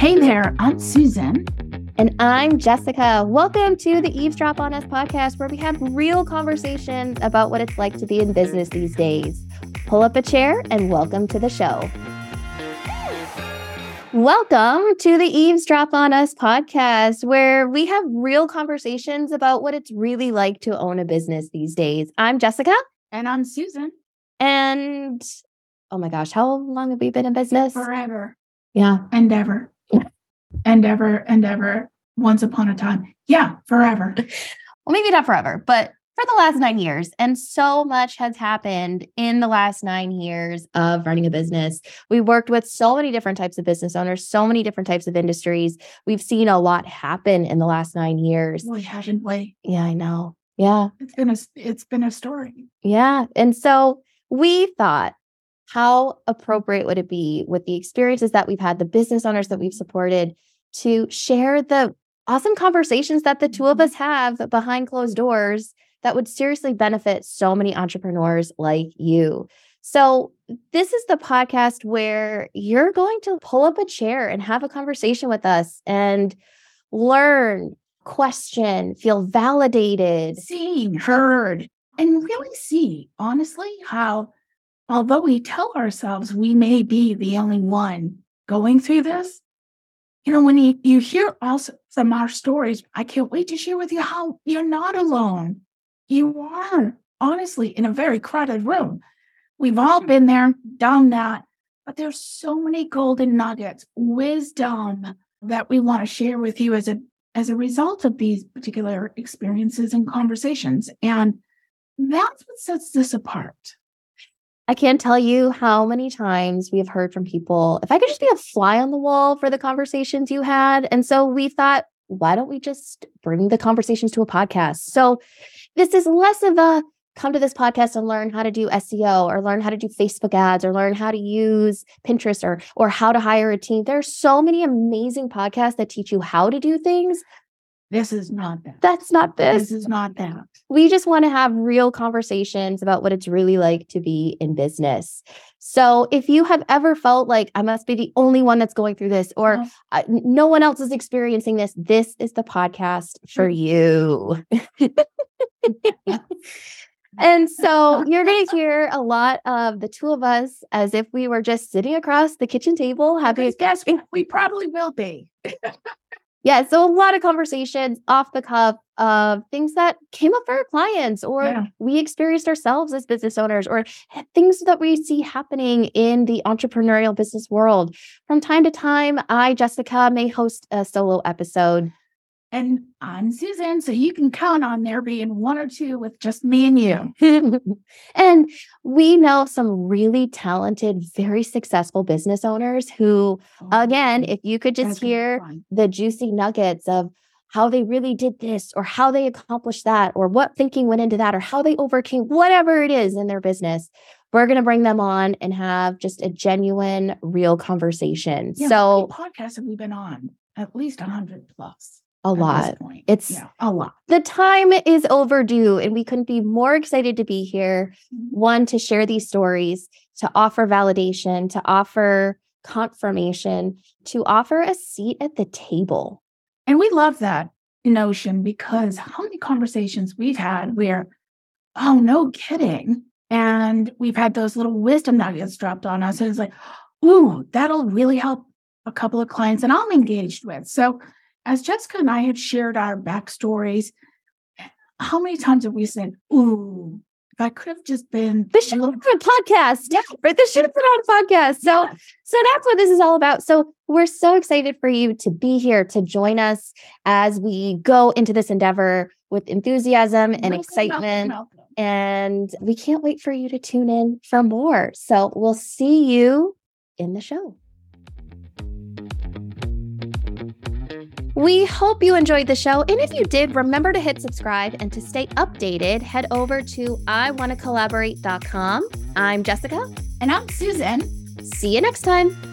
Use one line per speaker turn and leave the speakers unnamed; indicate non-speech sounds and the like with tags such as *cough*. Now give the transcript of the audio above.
Hey there, I'm Susan.
And I'm Jessica. Welcome to the Eavesdrop on Us podcast, where we have real conversations about what it's like to be in business these days. Pull up a chair and welcome to the show. Welcome to the Eavesdrop on Us podcast, where we have real conversations about what it's really like to own a business these days. I'm Jessica.
And I'm Susan.
And oh my gosh, how long have we been in business?
Forever.
Yeah.
And ever. And ever and ever. Once upon a time. Yeah, forever. *laughs*
well, maybe not forever, but for the last nine years. And so much has happened in the last nine years of running a business. We worked with so many different types of business owners, so many different types of industries. We've seen a lot happen in the last nine years.
We haven't we?
Yeah, I know. Yeah.
It's been a it's been a story.
Yeah. And so we thought how appropriate would it be with the experiences that we've had, the business owners that we've supported, to share the awesome conversations that the two of us mm-hmm. have behind closed doors that would seriously benefit so many entrepreneurs like you. So, this is the podcast where you're going to pull up a chair and have a conversation with us and learn, question, feel validated,
seen, heard, and really see, honestly, how although we tell ourselves we may be the only one going through this, you know, when you, you hear also some our stories, I can't wait to share with you how you're not alone. You are honestly in a very crowded room. We've all been there, done that, but there's so many golden nuggets, wisdom that we want to share with you as a as a result of these particular experiences and conversations. And that's what sets this apart.
I can't tell you how many times we have heard from people, if I could just be a fly on the wall for the conversations you had. And so we thought, why don't we just bring the conversations to a podcast? So this is less of a come to this podcast and learn how to do SEO or learn how to do Facebook ads or learn how to use Pinterest or or how to hire a team. There are so many amazing podcasts that teach you how to do things,
this is not that.
That's not this.
This is not that.
We just want to have real conversations about what it's really like to be in business. So if you have ever felt like I must be the only one that's going through this or no, uh, no one else is experiencing this, this is the podcast for you. *laughs* and so you're going to hear a lot of the two of us as if we were just sitting across the kitchen table having a
guess. We probably will be. *laughs*
Yeah. So a lot of conversations off the cuff of things that came up for our clients or yeah. we experienced ourselves as business owners or things that we see happening in the entrepreneurial business world. From time to time, I, Jessica, may host a solo episode
and I'm Susan, so you can count on there being one or two with just me and you. *laughs*
and we know some really talented, very successful business owners who, oh, again, if you could just hear the juicy nuggets of how they really did this or how they accomplished that or what thinking went into that or how they overcame whatever it is in their business we're going to bring them on and have just a genuine real conversation.
Yeah,
so
podcasts have we been on at least 100 plus
a lot. It's
yeah, a lot.
The time is overdue, and we couldn't be more excited to be here. Mm-hmm. One, to share these stories, to offer validation, to offer confirmation, to offer a seat at the table.
And we love that notion because how many conversations we've had where, oh, no kidding. And we've had those little wisdom nuggets dropped on us. And it's like, ooh, that'll really help a couple of clients that I'm engaged with. So as Jessica and I have shared our backstories, how many times have we said, Ooh, if I could have just been
this should have been a podcast. Yeah. Right. This should have been on a podcast. So yeah. so that's what this is all about. So we're so excited for you to be here to join us as we go into this endeavor with enthusiasm and excitement. And we can't wait for you to tune in for more. So we'll see you in the show. We hope you enjoyed the show. And if you did, remember to hit subscribe and to stay updated, head over to iwannacollaborate.com. I'm Jessica.
And I'm Susan.
See you next time.